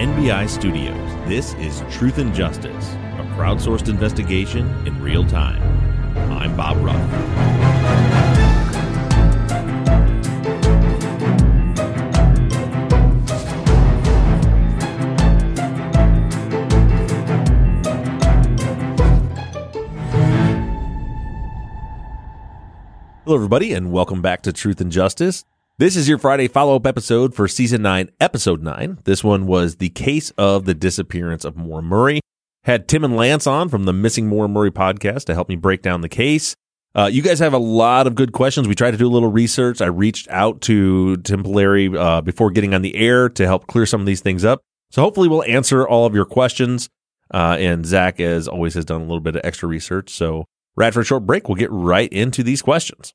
NBI Studios, this is Truth and Justice, a crowdsourced investigation in real time. I'm Bob Ruff. Hello, everybody, and welcome back to Truth and Justice. This is your Friday follow up episode for season nine, episode nine. This one was the case of the disappearance of Maura Murray. Had Tim and Lance on from the Missing Maura Murray podcast to help me break down the case. Uh, you guys have a lot of good questions. We tried to do a little research. I reached out to Tim Pilleri uh, before getting on the air to help clear some of these things up. So hopefully we'll answer all of your questions. Uh, and Zach, as always, has done a little bit of extra research. So right for a short break, we'll get right into these questions.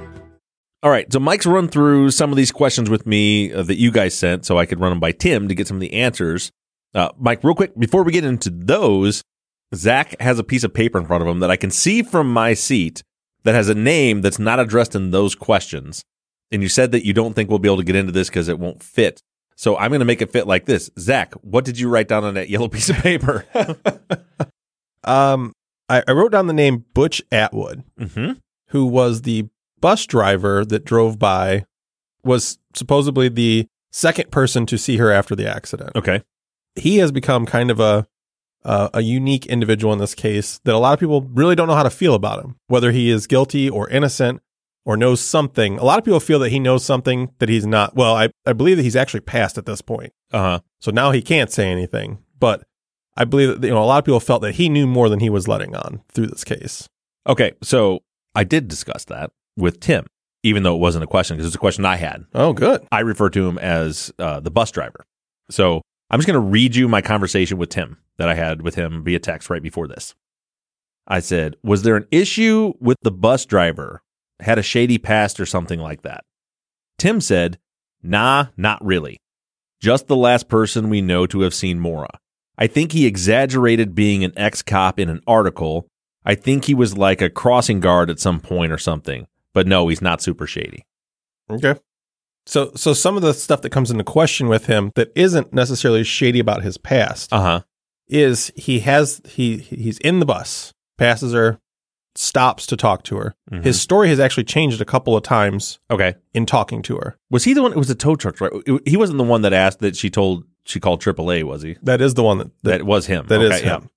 All right, so Mike's run through some of these questions with me uh, that you guys sent, so I could run them by Tim to get some of the answers. Uh, Mike, real quick before we get into those, Zach has a piece of paper in front of him that I can see from my seat that has a name that's not addressed in those questions. And you said that you don't think we'll be able to get into this because it won't fit. So I'm going to make it fit like this. Zach, what did you write down on that yellow piece of paper? Um, I, I wrote down the name Butch Atwood, mm-hmm. who was the bus driver that drove by, was supposedly the second person to see her after the accident. Okay. He has become kind of a uh, a unique individual in this case that a lot of people really don't know how to feel about him, whether he is guilty or innocent or knows something. A lot of people feel that he knows something that he's not. Well, I, I believe that he's actually passed at this point. Uh huh. So now he can't say anything. But I believe that you know a lot of people felt that he knew more than he was letting on through this case. Okay. So I did discuss that with Tim, even though it wasn't a question because it's a question I had. Oh, good. I refer to him as uh, the bus driver. So I'm just going to read you my conversation with Tim that I had with him via text right before this. I said, Was there an issue with the bus driver? Had a shady past or something like that? Tim said, Nah, not really. Just the last person we know to have seen Maura. I think he exaggerated being an ex cop in an article. I think he was like a crossing guard at some point or something. But no, he's not super shady. Okay. So so some of the stuff that comes into question with him that isn't necessarily shady about his past Uh huh. is he has he he's in the bus, passes her, stops to talk to her. Mhm. His story has actually changed a couple of times Okay. in talking to her. Was he the one? It was a tow truck, right? He wasn't the one that asked that she told she called AAA, was he? That is the one that that, That was him. that is Okay, yeah. him.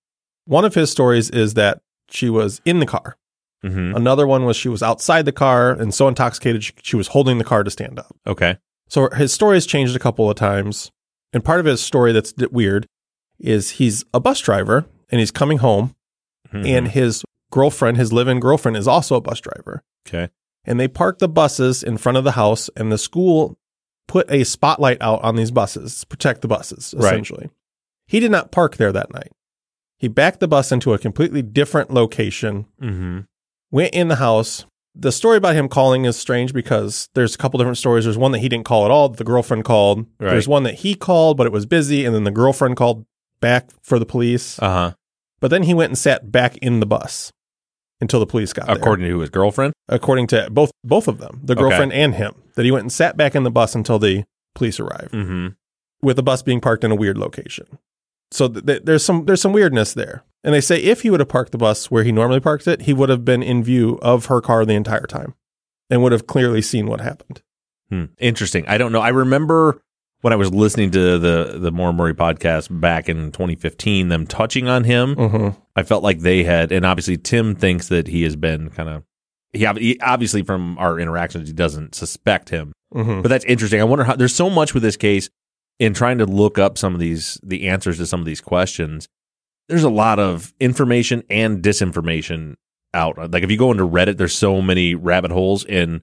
One of his stories is that she was in the car. Mhm. Another one was she was outside the car and so intoxicated she, was holding the car to stand up. Okay. So his story has changed a couple of times. And part of his story that's weird is he's a bus driver and he's coming home Mhm. and his girlfriend, his live-in girlfriend is also a bus driver. okay. And they park the buses in front of the house and the school put a spotlight out on these buses to protect the buses Right. essentially. He did not park there that night. He backed the bus into a completely different location Mm-hmm. Went in the house. The story about him calling is strange because there's a couple different stories. There's one that he didn't call at all, the girlfriend called. Right. There's one that he called, but it was busy, and then the girlfriend called back for the police. Uh huh. But then he went and sat back in the bus until the police got there. According to his girlfriend. According to both both of them, the Okay. girlfriend and him, that he went and sat back in the bus until the police arrived, Mm-hmm. with the bus being parked in a weird location. So th- th- there's some there's some weirdness there. And they say if he would have parked the bus where he normally parks it, he would have been in view of her car the entire time and would have clearly seen what happened. Hmm. Interesting. I don't know. I remember when I was listening to the the Maura Murray podcast back in 2015, them touching on him. Mm-hmm. I felt like they had, and obviously Tim thinks that he has been kind of. He, he obviously from our interactions, he doesn't suspect him, Mm-hmm. but that's interesting. I wonder how there's so much with this case in trying to look up some of these the answers to some of these questions. There's a lot of information and disinformation out. Like if you go into Reddit, there's so many rabbit holes in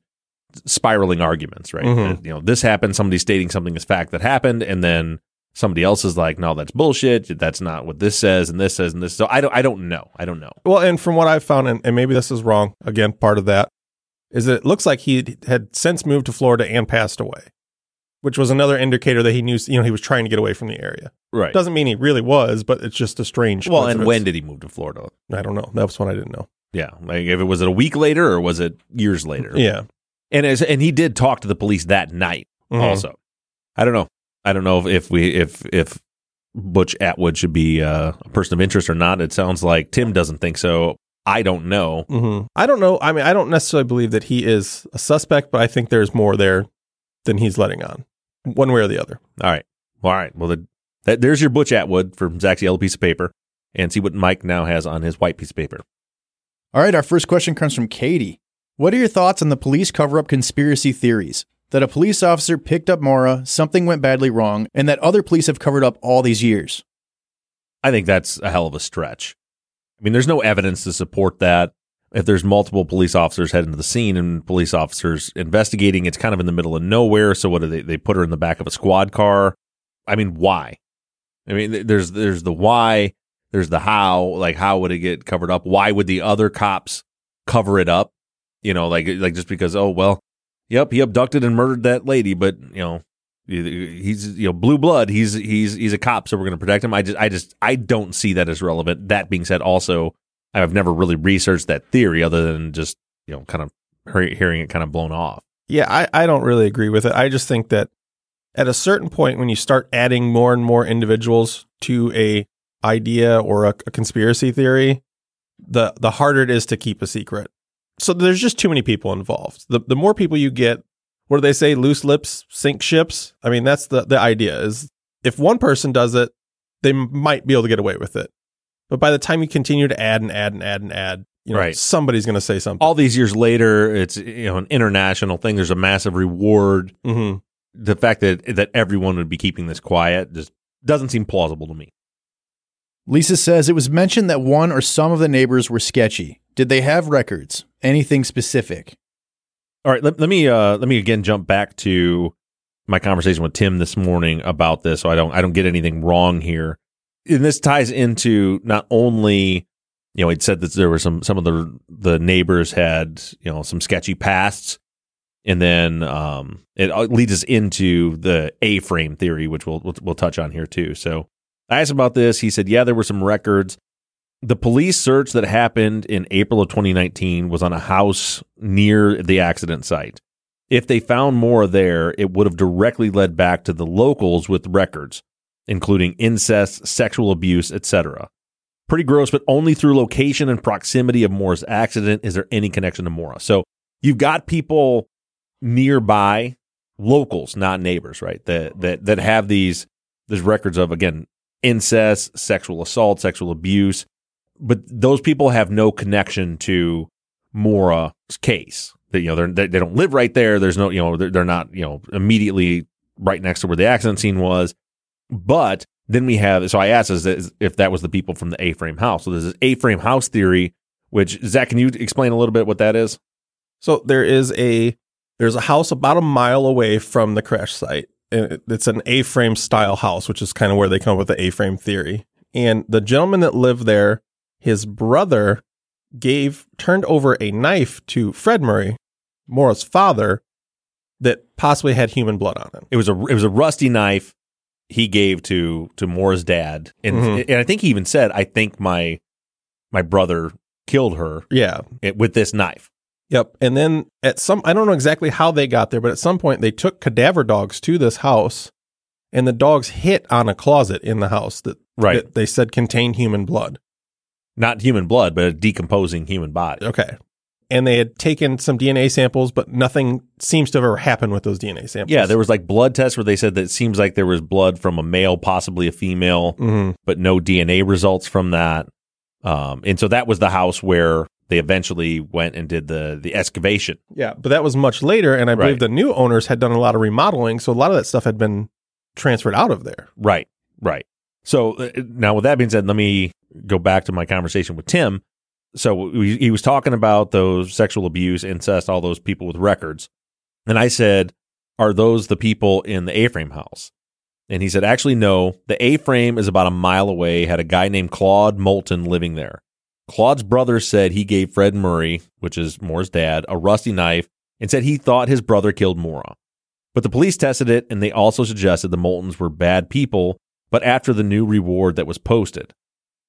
spiraling arguments, right? Mhm. Uh, You know, this happened, somebody's stating something as fact that happened, and then somebody else is like, no, that's bullshit. That's not what this says, and this says, and this. So I don't, I don't know. I don't know. Well, and from what I've found, and, and maybe this is wrong, again, part of that is that it looks like he had since moved to Florida and passed away, which was another indicator that he knew, you know, he was trying to get away from the area. Right. Doesn't mean he really was, but it's just a strange. well, and when did he move to Florida? I don't know. That was one I didn't know. Yeah, like if it was it a week later or was it years later? Yeah. and as, and he did talk to the police that night. Mhm. Also, I don't know. I don't know if, if we if if Butch Atwood should be uh, a person of interest or not. It sounds like Tim doesn't think so. I don't know. hmm I don't know. I mean, I don't necessarily believe that he is a suspect, but I think there's more there than he's letting on, one way or the other. All right. All right. Well, the, that, there's your Butch Atwood from Zach's yellow piece of paper, and see what Mike now has on his white piece of paper. All right, our first question comes from Katie. What are your thoughts on the police cover up conspiracy theories? That a police officer picked up Maura, something went badly wrong, and that other police have covered up all these years. I think that's a hell of a stretch. I mean, there's no evidence to support that. If there's multiple police officers heading to the scene and police officers investigating, it's kind of in the middle of nowhere. So what do they? They put her in the back of a squad car. I mean, why? I mean, there's there's the why, there's the how. Like, how would it get covered up? Why would the other cops cover it up? You know, like like just because oh well, yep, he abducted and murdered that lady, but you know he's you know blue blood he's he's he's a cop so we're going to protect him i just i just i don't see that as relevant that being said also i've never really researched that theory other than just you know kind of hearing it kind of blown off Yeah, I, I don't really agree with it. I just think that at a certain point, when you start adding more and more individuals to a idea or a, a conspiracy theory, the the harder it is to keep a secret. So there's just too many people involved. The the more people you get, what do they say? Loose lips sink ships. I mean, that's the the idea. Is if one person does it, they might be able to get away with it. But by the time you continue to add and add and add and add, you know, Right. somebody's going to say something. all these years later it's you know an international thing there's a massive reward hmm the fact that that everyone would be keeping this quiet just doesn't seem plausible to me Lisa says it was mentioned that one or some of the neighbors were sketchy. Did they have records? Anything specific? All right, let, let me uh, let me again jump back to my conversation with Tim this morning about this, so I don't I don't get anything wrong here. And this ties into not only you know it said that there were some some of the the neighbors had you know some sketchy pasts, and then um, it uh, leads us into the A frame theory, which we'll, we'll we'll touch on here too. So I asked about this. He said, yeah, there were some records. The police search that happened in April of 2019 was on a house near the accident site. If they found more there, it would have directly led back to the locals with records, including incest, sexual abuse, etc. Pretty gross, but only through location and proximity of Maura's accident is there any connection to Maura. So you've got people nearby, locals, not neighbors, right? That that that have these these records of again incest, sexual assault, sexual abuse, but those people have no connection to Maura's case. That you know they they don't live right there. There's no you know they're, they're not you know immediately right next to where the accident scene was. But then we have so I asked is if that was the people from the A-frame house. So there's this A-frame house theory, which Zach, can you explain a little bit what that is? So there is a there's a house about a mile away from the crash site. It's an A-frame style house, which is kind of where they come up with the A-frame theory. And the gentleman that lived there, his brother gave turned over a knife to Fred Murray, Maura's father, that possibly had human blood on it. It was a it was a rusty knife he gave to to Maura's dad, and Mhm. and I think he even said, "I think my my brother killed her Yeah. it- with this knife." Yep. And then at some, I don't know exactly how they got there, but at some point they took cadaver dogs to this house and the dogs hit on a closet in the house that, Right. that they said contained human blood. not human blood, but a decomposing human body. Okay. And they had taken some DNA samples, but nothing seems to have ever happened with those DNA samples. Yeah, there was like blood tests where they said that it seems like there was blood from a male, possibly a female, Mhm. but no DNA results from that. Um, and so that was the house where they eventually went and did the the excavation. Yeah, but that was much later, and I believe Right. the new owners had done a lot of remodeling, so a lot of that stuff had been transferred out of there. Right, right. So uh, now, with that being said, let me go back to my conversation with Tim. So we, he was talking about those sexual abuse, incest, all those people with records, and I said, "Are those the people in the A-frame house?" And he said, "Actually, no. The A-frame is about a mile away. Had a guy named Claude Moulton living there. Claude's brother said he gave Fred Murray, which is Maura's dad, a rusty knife, and said he thought his brother killed Maura. But the police tested it, and they also suggested the Moultons were bad people." But after the new reward that was posted,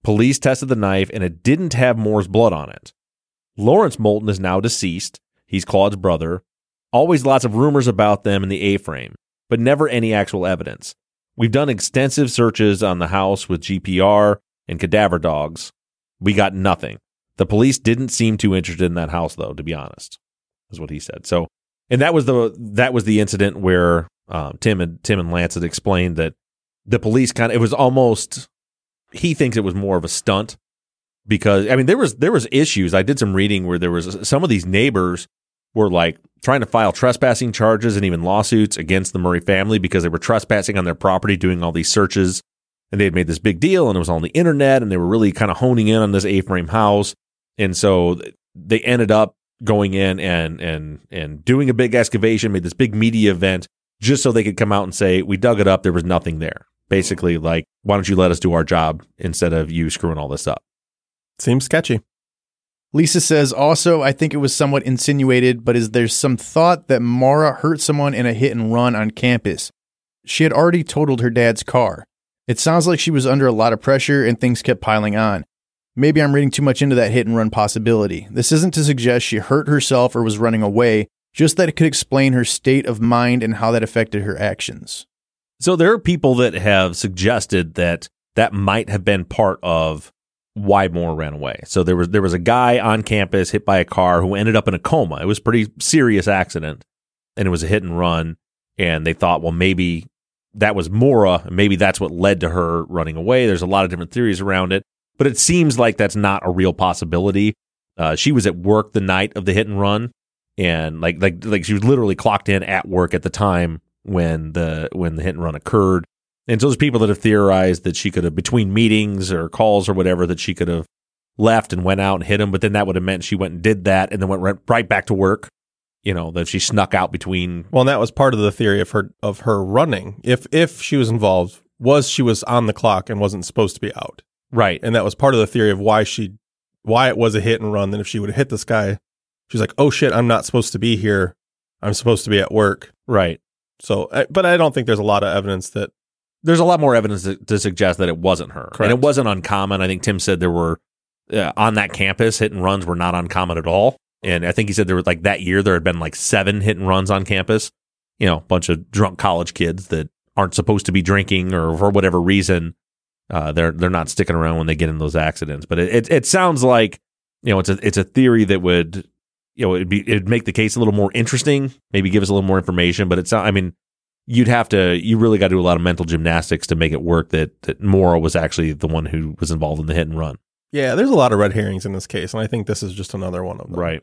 police tested the knife and it didn't have Maura's blood on it. Lawrence Moulton is now deceased. He's Claude's brother. Always lots of rumors about them in the A frame, but never any actual evidence. We've done extensive searches on the house with GPR and cadaver dogs. We got nothing. The police didn't seem too interested in that house, though, to be honest, is what he said. So, and that was the that was the incident where um, Tim and Tim and Lance had explained that the police kind of it was almost he thinks it was more of a stunt because I mean there was there was issues. I did some reading where there was some of these neighbors were like trying to file trespassing charges and even lawsuits against the Murray family because they were trespassing on their property doing all these searches and they had made this big deal and it was on the internet and they were really kind of honing in on this A-frame house and so they ended up going in and and and doing a big excavation, made this big media event just so they could come out and say we dug it up, there was nothing there. Basically, like why don't you let us do our job instead of you screwing all this up? Seems sketchy. Lisa says, also, I think it was somewhat insinuated, but is there some thought that Maura hurt someone in a hit and run on campus? She had already totaled her dad's car. It sounds like she was under a lot of pressure and things kept piling on. Maybe I'm reading too much into that hit and run possibility. This isn't to suggest she hurt herself or was running away, just that it could explain her state of mind and how that affected her actions. So there are people that have suggested that that might have been part of why Maura ran away. So there was there was a guy on campus hit by a car who ended up in a coma. It was a pretty serious accident, and it was a hit and run. And they thought, well, maybe that was Maura. Maybe that's what led to her running away. There's a lot of different theories around it, but it seems like that's not a real possibility. Uh, she was at work the night of the hit and run, and like like like she was literally clocked in at work at the time when the when the hit and run occurred. And so there's people that have theorized that she could have between meetings or calls or whatever that she could have left and went out and hit him, but then that would have meant she went and did that and then went right, right back to work. You know, that she snuck out between Well, and that was part of the theory of her of her running. If if she was involved, was she was on the clock and wasn't supposed to be out, right. and that was part of the theory of why she why it was a hit and run. Then if she would have hit this guy, she's like, oh shit, I'm not supposed to be here. I'm supposed to be at work. Right. So, but I don't think there's a lot of evidence that There's a lot more evidence to, to suggest that it wasn't her. Correct. And it wasn't uncommon. I think Tim said there were uh, on that campus hit and runs were not uncommon at all. And I think he said there were like that year there had been like seven hit and runs on campus. You know, a bunch of drunk college kids that aren't supposed to be drinking or for whatever reason uh, they're they're not sticking around when they get in those accidents. But it, it it sounds like you know it's a it's a theory that would you know it'd be it'd make the case a little more interesting. Maybe give us a little more information. But it's not. I mean, you'd have to you really got to do a lot of mental gymnastics to make it work that that Maura was actually the one who was involved in the hit and run. yeah, there's a lot of red herrings in this case, and I think this is just another one of them. Right.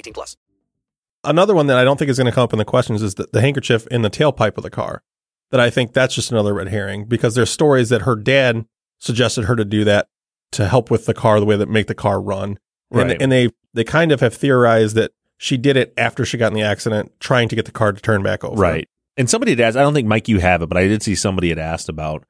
18 plus. Another one that I don't think is going to come up in the questions is the, the handkerchief in the tailpipe of the car. That I think that's just another red herring because there's stories that her dad suggested her to do that to help with the car, the way that make the car run. Right. And, and they they kind of have theorized that she did it after she got in the accident, trying to get the car to turn back over. Right. And somebody had asked, I don't think, Mike, you have it, but I did see somebody had asked about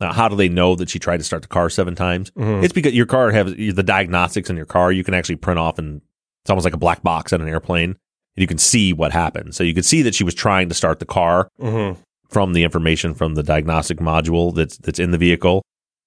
uh, how do they know that she tried to start the car seven times? Mhm. It's because your car has the diagnostics in your car. You can actually print off, and it's almost like a black box on an airplane. And you can see what happened. So you could see that she was trying to start the car Mhm. from the information from the diagnostic module that's that's in the vehicle.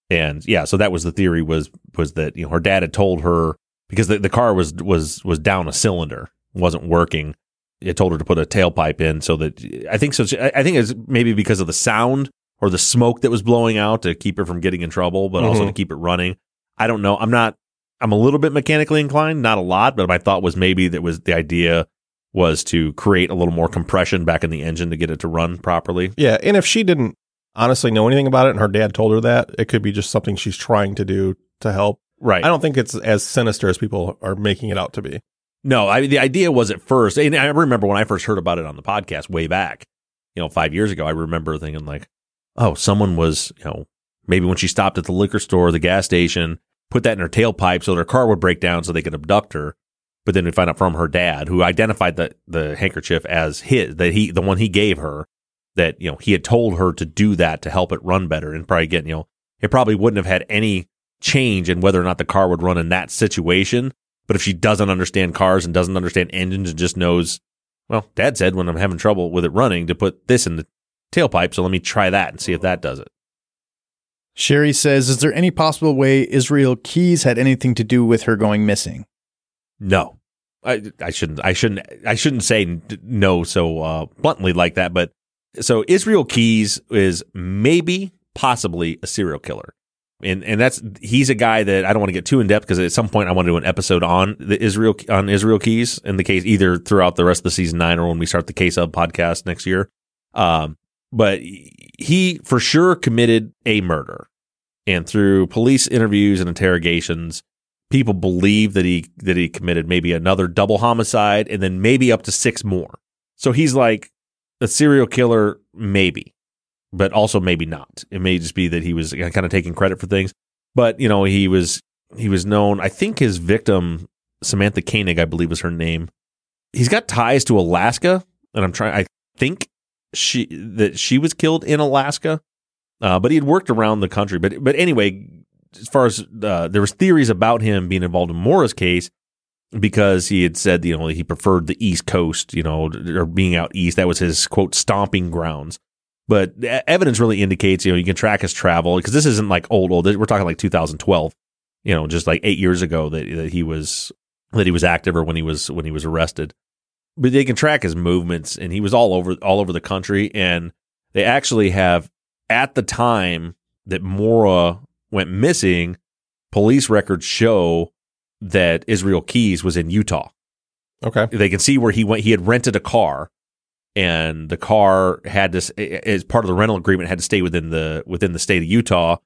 And yeah, so that was the theory was was that you know her dad had told her because the, the car was was was down a cylinder, wasn't working. It told her to put a tailpipe in so that I think so. I I think it's maybe because of the sound or the smoke that was blowing out to keep her from getting in trouble, but also Mhm. to keep it running. I don't know. I'm not. I'm a little bit mechanically inclined, not a lot, but my thought was maybe that was the idea was to create a little more compression back in the engine to get it to run properly. Yeah, and if she didn't honestly know anything about it, and her dad told her that, it could be just something she's trying to do to help. Right. I don't think it's as sinister as people are making it out to be. No, I the idea was at first, and I remember when I first heard about it on the podcast way back, you know, five years ago, I remember thinking like, oh, someone was, you know, maybe when she stopped at the liquor store, the gas station, put that in her tailpipe so their car would break down so they could abduct her. But then we find out from her dad, who identified the, the handkerchief as his, that he, the one he gave her, that, you know, he had told her to do that to help it run better. And probably get, you know, it probably wouldn't have had any change in whether or not the car would run in that situation. But if she doesn't understand cars and doesn't understand engines and just knows, well, dad said when I'm having trouble with it running to put this in the tailpipe. So let me try that and see if that does it. Sherry says, Is there any possible way Israel Keys had anything to do with her going missing? No, I, I shouldn't. I shouldn't. I shouldn't say no so uh, bluntly like that. But so Israel Keys is maybe, possibly a serial killer, and and that's he's a guy that I don't want to get too in depth because at some point I want to do an episode on the Israel on Israel Keys in the case either throughout the rest of the season nine or when we start the Case of podcast next year. Um, but he for sure committed a murder, and through police interviews and interrogations people believe that he that he committed maybe another double homicide and then maybe up to six more. So he's like a serial killer, maybe, but also maybe not. It may just be that he was kind of taking credit for things. But you know, he was he was known. I think his victim, Samantha Koenig, I believe was her name. He's got ties to Alaska, and I'm trying. I think she that she was killed in Alaska, uh, but he had worked around the country. But but anyway, as far as uh, there was theories about him being involved in Maura's case because he had said you know he preferred the East Coast, you know, or being out east. That was his quote stomping grounds. But evidence really indicates you know you can track his travel because this isn't like old old. We're talking like 2012, you know, just like eight years ago that that he was that he was active or when he was when he was arrested. But they can track his movements, and he was all over all over the country. And they actually have at the time that Maura went missing, police records show that Israel Keys was in Utah. Okay. They can see where he went. He had rented a car, and the car had this as part of the rental agreement had to stay within the within the state of Utah.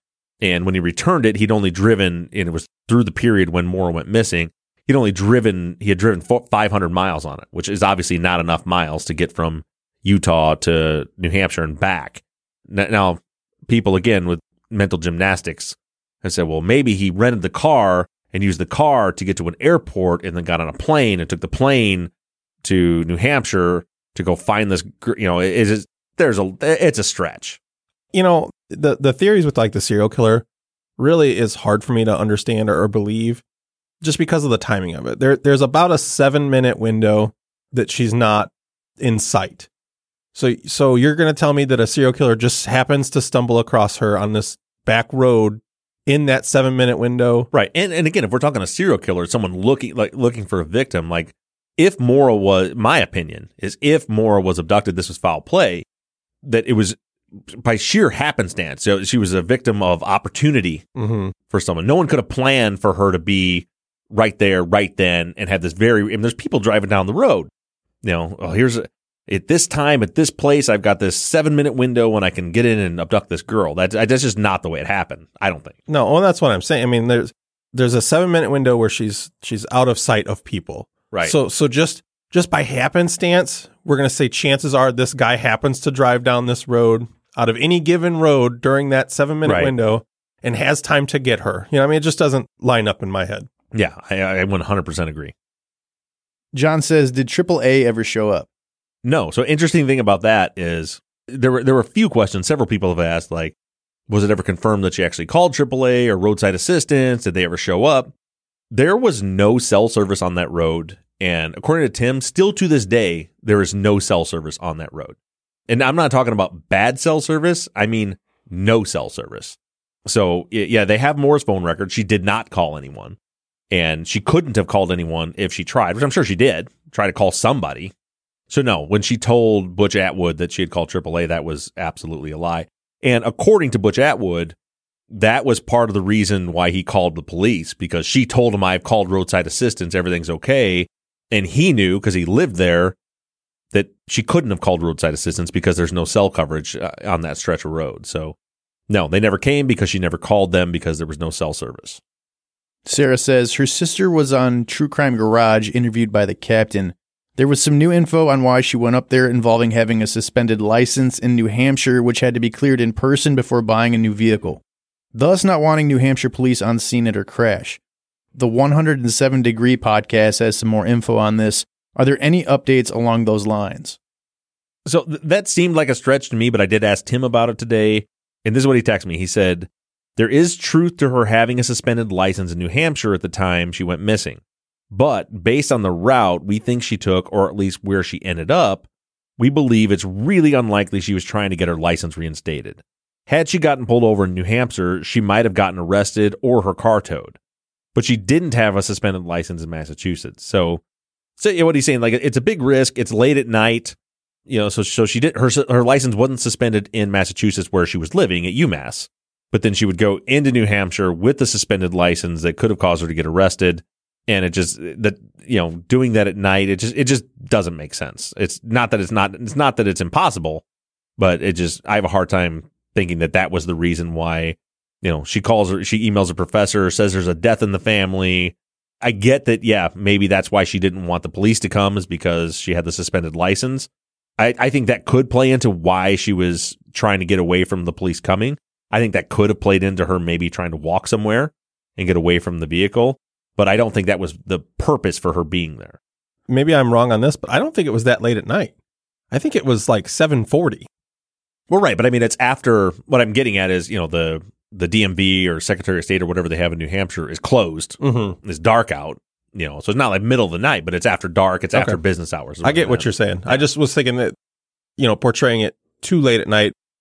And when he returned it, he'd only driven, and it was through the period when Maura went missing. He'd only driven, he had driven 500 miles on it, which is obviously not enough miles to get from Utah to New Hampshire and back. Now, people again with mental gymnastics have said, well, maybe he rented the car and used the car to get to an airport and then got on a plane and took the plane to New Hampshire to go find this. You know, it is there's a it's a stretch. You know, the the theories with like the serial killer really is hard for me to understand or, or believe just because of the timing of it. There there's about a 7 minute window that she's not in sight. So so you're going to tell me that a serial killer just happens to stumble across her on this back road in that 7 minute window? Right. And and again, if we're talking a serial killer, someone looking like looking for a victim, like if Maura was my opinion is if Maura was abducted, this was foul play, that it was by sheer happenstance. So she was a victim of opportunity Mhm. for someone. No one could have planned for her to be right there, right then, and have this very. And there's people driving down the road. You know, oh, here's a, at this time, at this place, I've got this seven minute window when I can get in and abduct this girl. That, that's just not the way it happened. I don't think. No, well, that's what I'm saying. I mean, there's there's a seven minute window where she's she's out of sight of people. Right. So so just just by happenstance, we're gonna say chances are this guy happens to drive down this road out of any given road during that seven minute Right. window and has time to get her. You know, I mean, it just doesn't line up in my head. Yeah, I, I 100% agree. John says, Did AAA ever show up? No. So interesting thing about that is there were there were a few questions several people have asked like was it ever confirmed that she actually called AAA or roadside assistance? Did they ever show up? There was no cell service on that road and according to Tim still to this day there is no cell service on that road. And I'm not talking about bad cell service, I mean no cell service. So yeah, they have Maura's phone record. She did not call anyone and she couldn't have called anyone if she tried, which I'm sure she did. Try to call somebody. So no, when she told Butch Atwood that she had called AAA, that was absolutely a lie. And according to Butch Atwood, that was part of the reason why he called the police because she told him I've called roadside assistance, everything's okay, and he knew because he lived there that she couldn't have called roadside assistance because there's no cell coverage uh, on that stretch of road. So no, they never came because she never called them because there was no cell service. Sarah says her sister was on True Crime Garage interviewed by the captain. There was some new info on why she went up there involving having a suspended license in New Hampshire, which had to be cleared in person before buying a new vehicle, thus not wanting New Hampshire police on scene at her crash. The 107 Degree podcast has some more info on this. Are there any updates along those lines? So th- that seemed like a stretch to me, but I did ask Tim about it today. And this is what he texted me. He said, There is truth to her having a suspended license in New Hampshire at the time she went missing. But based on the route we think she took, or at least where she ended up, we believe it's really unlikely she was trying to get her license reinstated. Had she gotten pulled over in New Hampshire, she might have gotten arrested or her car towed. But she didn't have a suspended license in Massachusetts. So, so what he's saying, like it's a big risk. It's late at night you know, so so she did her her license wasn't suspended in Massachusetts where she was living at UMass, but then she would go into New Hampshire with the suspended license that could have caused her to get arrested, and it just that you know doing that at night it just it just doesn't make sense. It's not that it's not it's not that it's impossible, but it just I have a hard time thinking that that was the reason why you know she calls her she emails a professor says there's a death in the family. I get that yeah maybe that's why she didn't want the police to come is because she had the suspended license. I, I think that could play into why she was trying to get away from the police coming. I think that could have played into her maybe trying to walk somewhere and get away from the vehicle. But I don't think that was the purpose for her being there. Maybe I'm wrong on this, but I don't think it was that late at night. I think it was like 7:40. Well, right, but I mean, it's after what I'm getting at is you know the the DMV or Secretary of State or whatever they have in New Hampshire is closed. Mhm. It's dark out, you know, so it's not like middle of the night, but it's after dark. It's after business hours. I get what you're saying. I just was thinking that you know, portraying it too late at night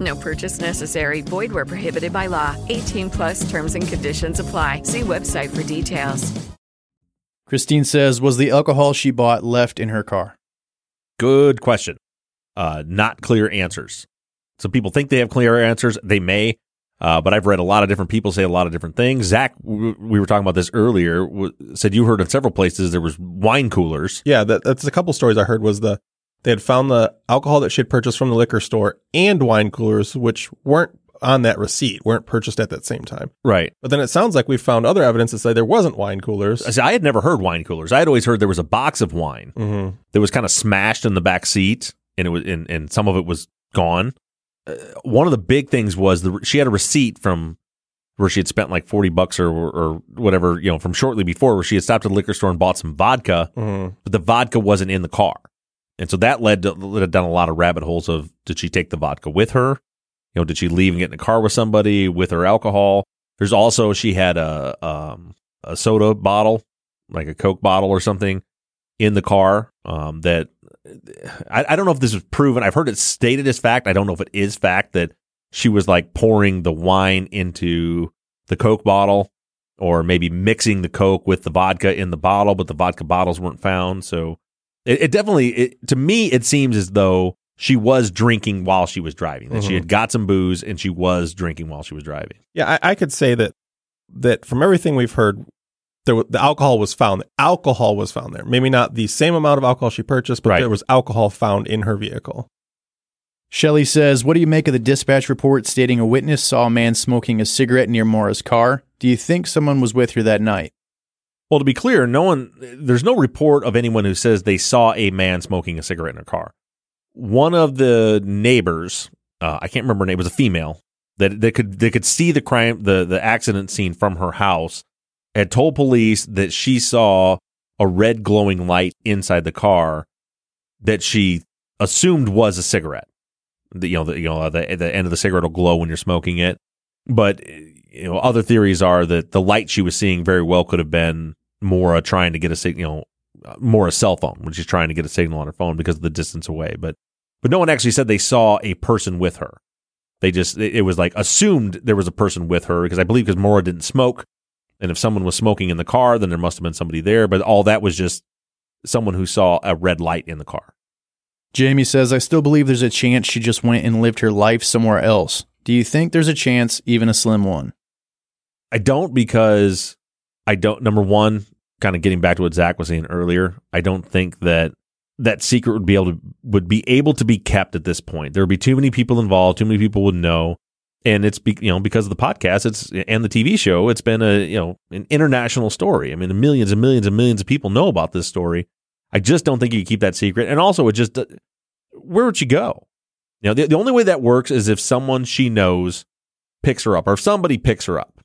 No purchase necessary. Void where prohibited by law. 18 plus terms and conditions apply. See website for details. Christine says, Was the alcohol she bought left in her car? Good question. Uh, not clear answers. So people think they have clear answers. They may, uh, but I've read a lot of different people say a lot of different things. Zach, w- we were talking about this earlier. W- said you heard in several places there was wine coolers. Yeah, that, that's a couple stories I heard was the they had found the alcohol that she had purchased from the liquor store and wine coolers, which weren't on that receipt, weren't purchased at that same time. Right. But then it sounds like we found other evidence to say there wasn't wine coolers. See, I had never heard wine coolers. I had always heard there was a box of wine Mhm. that was kind of smashed in the back seat, and it was and, and some of it was gone. Uh, one of the big things was the she had a receipt from where she had spent like forty bucks or or whatever you know from shortly before, where she had stopped at the liquor store and bought some vodka, Mhm. but the vodka wasn't in the car, and so that led to led down a lot of rabbit holes of did she take the vodka with her? You know, did she leave and get in a car with somebody with her alcohol? There's also she had a um, a soda bottle, like a Coke bottle or something, in the car. Um, that I, I don't know if this is proven. I've heard it stated as fact. I don't know if it is fact that she was like pouring the wine into the Coke bottle or maybe mixing the Coke with the vodka in the bottle, but the vodka bottles weren't found. So it, it definitely, it, to me, it seems as though she was drinking while she was driving, that she Mhm. had got some booze and she was drinking while she was driving. Yeah, I, I could say that that from everything we've heard, there the alcohol was found. Alcohol was found there. Maybe not the same amount of alcohol she purchased, but Right. there was alcohol found in her vehicle. Shelley says, What do you make of the dispatch report stating a witness saw a man smoking a cigarette near Maura's car? Do you think someone was with her that night? Well, to be clear, no one, there's no report of anyone who says they saw a man smoking a cigarette in her car. One of the neighbors, uh, I can't remember her name, was a female that they could they could see the crime, the the accident scene from her house, had told police that she saw a red glowing light inside the car that she assumed was a cigarette. The, you know, the, you know, the the end of the cigarette will glow when you're smoking it. But you know, other theories are that the light she was seeing very well could have been Maura trying to get a signal, you know, uh, Maura's cell phone when she's trying to get a signal on her phone because of the distance away. But but no one actually said they saw a person with her. They just it, it was like assumed there was a person with her because I believe because Maura didn't smoke, and if someone was smoking in the car, then there must have been somebody there. But all that was just someone who saw a red light in the car. Jamie says, I still believe there's a chance she just went and lived her life somewhere else. Do you think there's a chance, even a slim one? I don't because I don't. Number one, kind of getting back to what Zach was saying earlier, I don't think that that secret would be able to would be able to be kept at this point. There would be too many people involved. Too many people would know, and it's be, you know because of the podcast, it's and the TV show. It's been a you know an international story. I mean, millions and millions and millions of people know about this story. I just don't think you keep that secret. And also, it just uh, where would she go? You know, the, the only way that works is if someone she knows picks her up, or if somebody picks her up.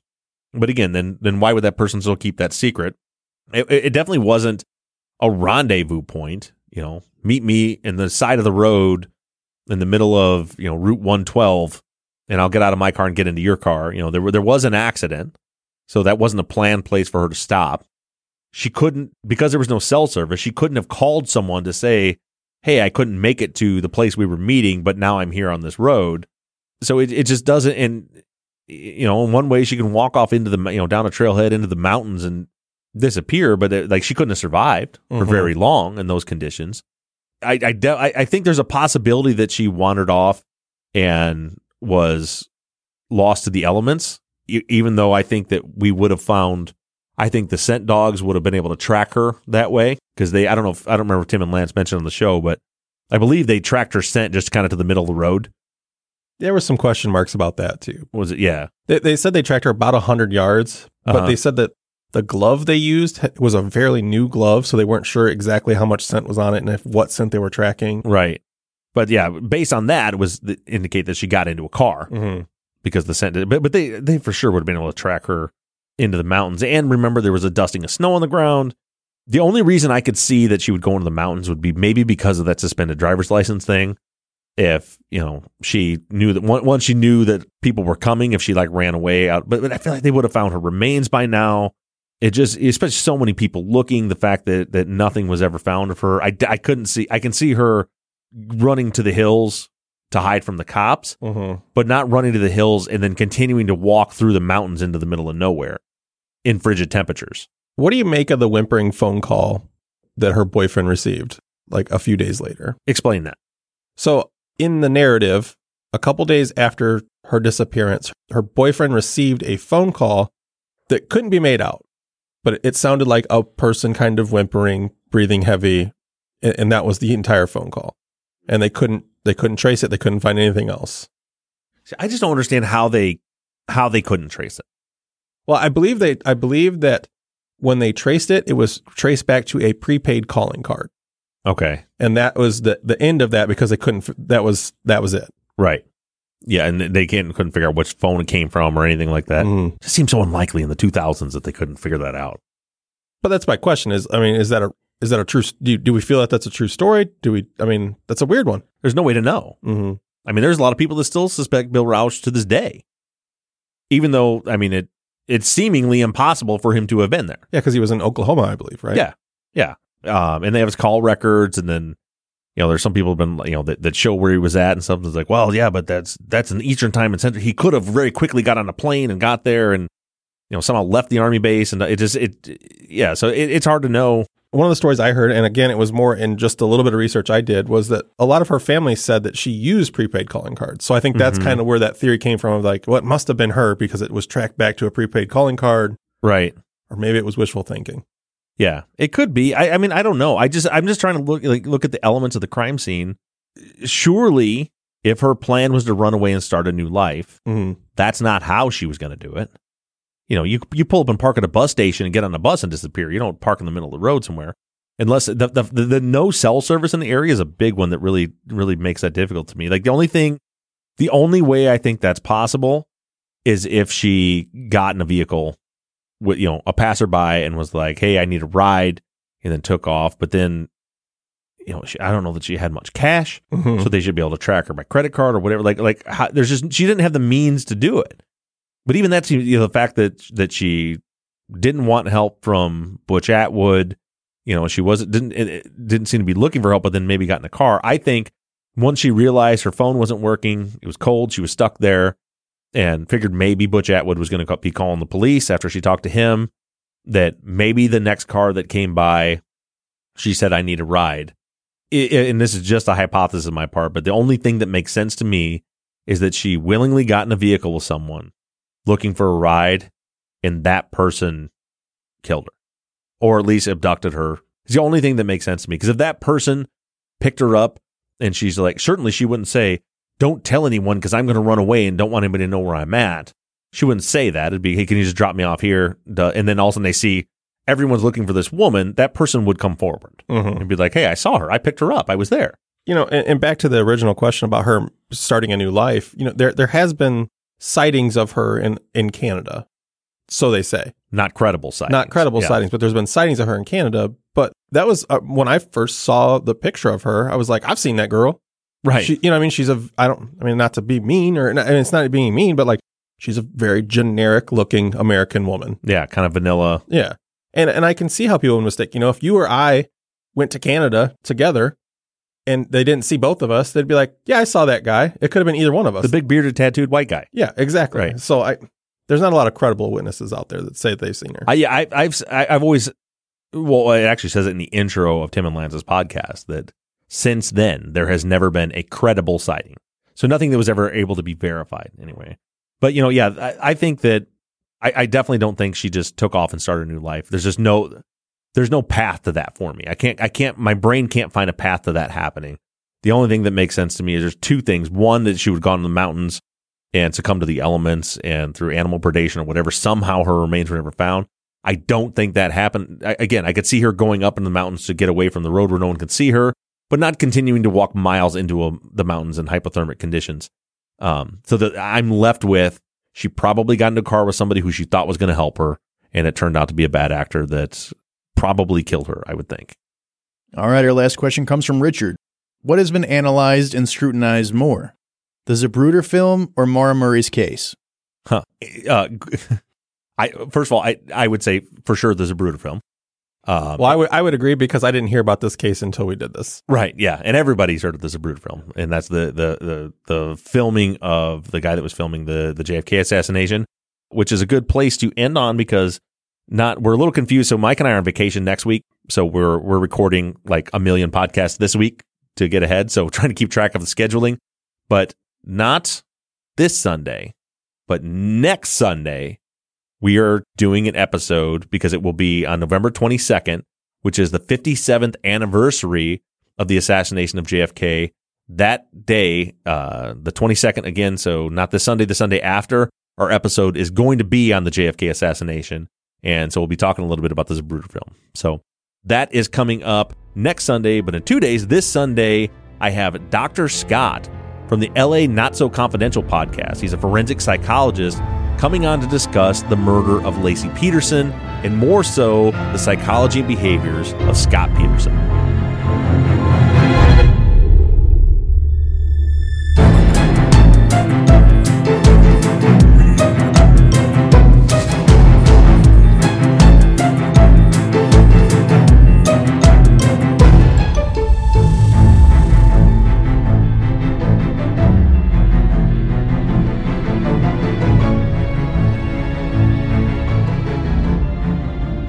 But again, then then why would that person still keep that secret? It, it definitely wasn't a rendezvous point. You know, meet me in the side of the road in the middle of you know Route 112, and I'll get out of my car and get into your car. You know, there there was an accident, so that wasn't a planned place for her to stop. She couldn't because there was no cell service. She couldn't have called someone to say, "Hey, I couldn't make it to the place we were meeting, but now I'm here on this road." So it it just doesn't. And you know, in one way, she can walk off into the you know down a trailhead into the mountains and disappear, but it, like she couldn't have survived for Mhm. very long in those conditions. I I, de- I I think there's a possibility that she wandered off and was lost to the elements. E- even though I think that we would have found, I think the scent dogs would have been able to track her that way because they. I don't know. If, I don't remember if Tim and Lance mentioned on the show, but I believe they tracked her scent just kind of to the middle of the road. There were some question marks about that too. Was it? Yeah. They, they said they tracked her about 100 yards, but Uh-huh. they said that the glove they used was a fairly new glove, so they weren't sure exactly how much scent was on it and if what scent they were tracking. Right. But yeah, based on that, it was the, indicate that she got into a car Mm-hmm. because the scent. Did, but but they they for sure would have been able to track her into the mountains. And remember, there was a dusting of snow on the ground. The only reason I could see that she would go into the mountains would be maybe because of that suspended driver's license thing. If you know she knew that on- once she knew that people were coming, if she like ran away out, but, but I feel like they would have found her remains by now. It just, especially so many people looking, the fact that that nothing was ever found of her, I, I couldn't see. I can see her running to the hills to hide from the cops, Mm-hmm. but not running to the hills and then continuing to walk through the mountains into the middle of nowhere in frigid temperatures. What do you make of the whimpering phone call that her boyfriend received like a few days later? Explain that. So, in the narrative, a couple days after her disappearance, her boyfriend received a phone call that couldn't be made out, but it sounded like a person kind of whimpering, breathing heavy, and, that was the entire phone call. And they couldn't they couldn't trace it. They couldn't find anything else. See, I just don't understand how they how they couldn't trace it. Well, I believe they I believe that when they traced it, it was traced back to a prepaid calling card. Okay. And that was the the end of that because they couldn't that was that was it. Right. Yeah, and they can't couldn't figure out which phone it came from or anything like that. Mhm. It just seems so unlikely in the 2000s that they couldn't figure that out. But that's my question is I mean is that a is that a true do, do we feel that that's a true story? Do we I mean that's a weird one. There's no way to know. Mm-hmm. I mean, there's a lot of people that still suspect Bill Rausch to this day, even though I mean it. It's seemingly impossible for him to have been there. Yeah, because he was in Oklahoma, I believe, right? Yeah, yeah. Um, and they have his call records, and then you know, there's some people have been, you know, that, that show where he was at and. It's like, well, yeah, but that's that's an Eastern time and Central. He could have very quickly got on a plane and got there, and you know, somehow left the army base, and it just it, yeah. So it, it's hard to know. One of the stories I heard, and again, it was more in just a little bit of research I did, was that a lot of her family said that she used prepaid calling cards. So I think that's Mhm. kind of where that theory came from of like, well, it must have been her because it was tracked back to a prepaid calling card, Right. or maybe it was wishful thinking. Yeah, it could be. I, I mean, I don't know. I just I'm just trying to look like look at the elements of the crime scene. Surely, if her plan was to run away and start a new life, Mhm. that's not how she was going to do it. You know, you you pull up and park at a bus station and get on a bus and disappear. You don't park in the middle of the road somewhere. Unless the the, the the no cell service in the area is a big one that really really makes that difficult to me. Like the only thing, the only way I think that's possible is if she got in a vehicle you know a passerby and was like, "Hey, I need a ride," and then took off. But then, you know, she, I don't know that she had much cash, Mhm. so they should be able to track her by credit card or whatever. Like, like how, there's just she didn't have the means to do it. But even that's you know the fact that that she didn't want help from Butch Atwood. You know, she wasn't didn't it didn't seem to be looking for help, but then maybe got in the car. I think once she realized her phone wasn't working, it was cold, she was stuck there, and figured maybe Butch Atwood was going to be calling the police after she talked to him. That maybe the next car that came by, she said, "I need a ride." I- I- and this is just a hypothesis on my part, but the only thing that makes sense to me is that she willingly got in a vehicle with someone looking for a ride, and that person killed her, or at least abducted her. It's the only thing that makes sense to me. Because if that person picked her up and she's like, certainly she wouldn't say, "Don't tell anyone because I'm going to run away and don't want anybody to know where I'm at." She wouldn't say that. It'd be, "Hey, can you just drop me off here?" Duh. And then all of a sudden they see everyone's looking for this woman. That person would come forward Mhm. and be like, "Hey, I saw her. I picked her up. I was there." you know, and, and back to the original question about her starting a new life, you know, there there has been sightings of her in in Canada, so they say, Not credible sightings. not credible Yeah. sightings, but there's been sightings of her in Canada. But that was uh, when I first saw the picture of her. I was like, I've seen that girl, Right. She, you know, I mean, she's a, I don't, I mean, not to be mean or, I mean, it's not being mean, but like, she's a very generic looking American woman. yeah, kind of vanilla. Yeah. And and I can see how people would mistake. You know, if you or I went to Canada together and they didn't see both of us, they'd be like, "Yeah, I saw that guy. It could have been either one of us." The big bearded tattooed white guy. yeah, exactly. Right. So I there's not a lot of credible witnesses out there that say they've seen her. I, yeah, I, I've I, I've always well, it actually says it in the intro of Tim and Lance's podcast that since then there has never been a credible sighting. So nothing that was ever able to be verified anyway. But you know, yeah, I, I think that I, I definitely don't think she just took off and started a new life. There's just no there's no path to that for me. I can't I can't my brain can't find a path to that happening. The only thing that makes sense to me is there's two things. One that she would have gone to the mountains and succumb to the elements and through animal predation or whatever, somehow her remains were never found. I don't think that happened. I, again, I could see her going up in the mountains to get away from the road where no one could see her, but not continuing to walk miles into a, the mountains in hypothermic conditions. Um, so that I'm left with she probably got into a car with somebody who she thought was going to help her, and it turned out to be a bad actor that probably killed her. I would think. All right, our last question comes from Richard. What has been analyzed and scrutinized more? The Zapruder film or Maura Murray's case? Huh. Uh, I first of all, I I would say for sure there's a Bruder film. Um, well, I would I would agree because I didn't hear about this case until we did this. Right. Yeah. And everybody's heard of the Zapruder film, and that's the the the the filming of the guy that was filming the the JFK assassination, which is a good place to end on because not we're a little confused. So Mike and I are on vacation next week, so we're we're recording like a million podcasts this week to get ahead. So we're trying to keep track of the scheduling, but not this Sunday, but next Sunday we are doing an episode because it will be on November 22nd, which is the 57th anniversary of the assassination of JFK. That day, uh, the 22nd again, so not this Sunday, the Sunday after, our episode is going to be on the JFK assassination. And so we'll be talking a little bit about this Bruder film. So that is coming up next Sunday. But in two days, this Sunday, I have Dr. Scott from the LA Not So Confidential podcast. He's a forensic psychologist coming on to discuss the murder of Laci Peterson and more so the psychology and behaviors of Scott Peterson.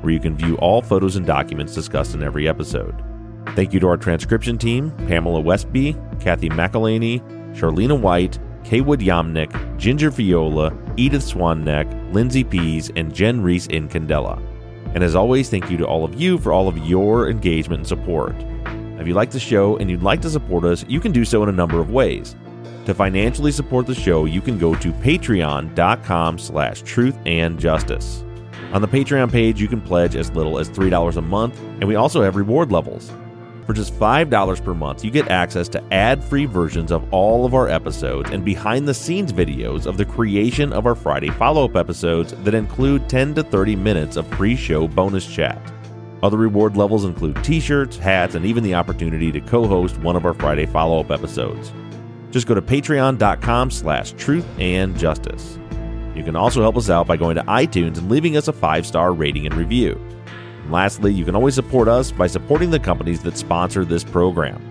where you can view all photos and documents discussed in every episode. Thank you to our transcription team Pamela Westby, Kathy McElhaney, Charlena White, Kaywood Yamnick, Ginger Viola, Edith Swanneck, Lindsay Pease, and Jen Reese in Candela. And as always, thank you to all of you for all of your engagement and support. If you like the show and you'd like to support us, you can do so in a number of ways. To financially support the show, you can go to patreon.com slash truth and justice. On the Patreon page, you can pledge as little as $3 a month, and we also have reward levels. For just $5 per month, you get access to ad free versions of all of our episodes and behind the scenes videos of the creation of our Friday follow up episodes that include 10 to 30 minutes of pre show bonus chat. Other reward levels include t shirts, hats, and even the opportunity to co host one of our Friday follow up episodes. Just go to patreon.com slash truth and justice. You can also help us out by going to iTunes and leaving us a five star rating and review. And lastly, you can always support us by supporting the companies that sponsor this program.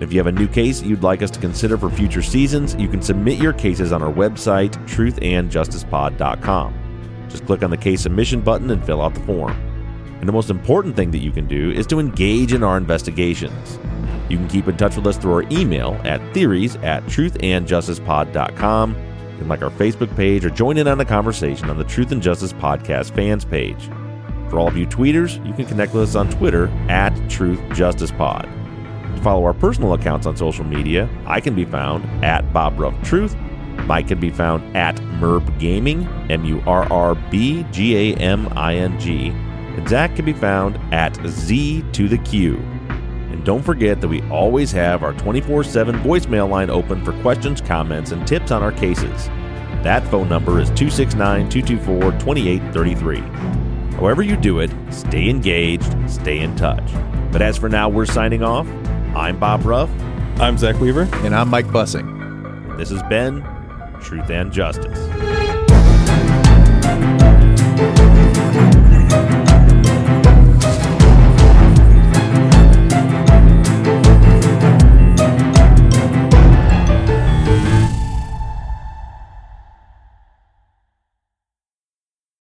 If you have a new case you'd like us to consider for future seasons, you can submit your cases on our website, truthandjusticepod.com. Just click on the case submission button and fill out the form. And the most important thing that you can do is to engage in our investigations. You can keep in touch with us through our email at theories at truthandjusticepod.com. Can like our Facebook page or join in on the conversation on the Truth and Justice Podcast fans page. For all of you tweeters, you can connect with us on Twitter at Truth Justice Pod. To follow our personal accounts on social media, I can be found at Bob Ruff Truth. Mike can be found at Murb Gaming, M U R R B G A M I N G. And Zach can be found at Z to the Q. And don't forget that we always have our 24 7 voicemail line open for questions, comments, and tips on our cases. That phone number is 269 224 2833. However, you do it, stay engaged, stay in touch. But as for now, we're signing off. I'm Bob Ruff. I'm Zach Weaver. And I'm Mike Bussing. This has been Truth and Justice.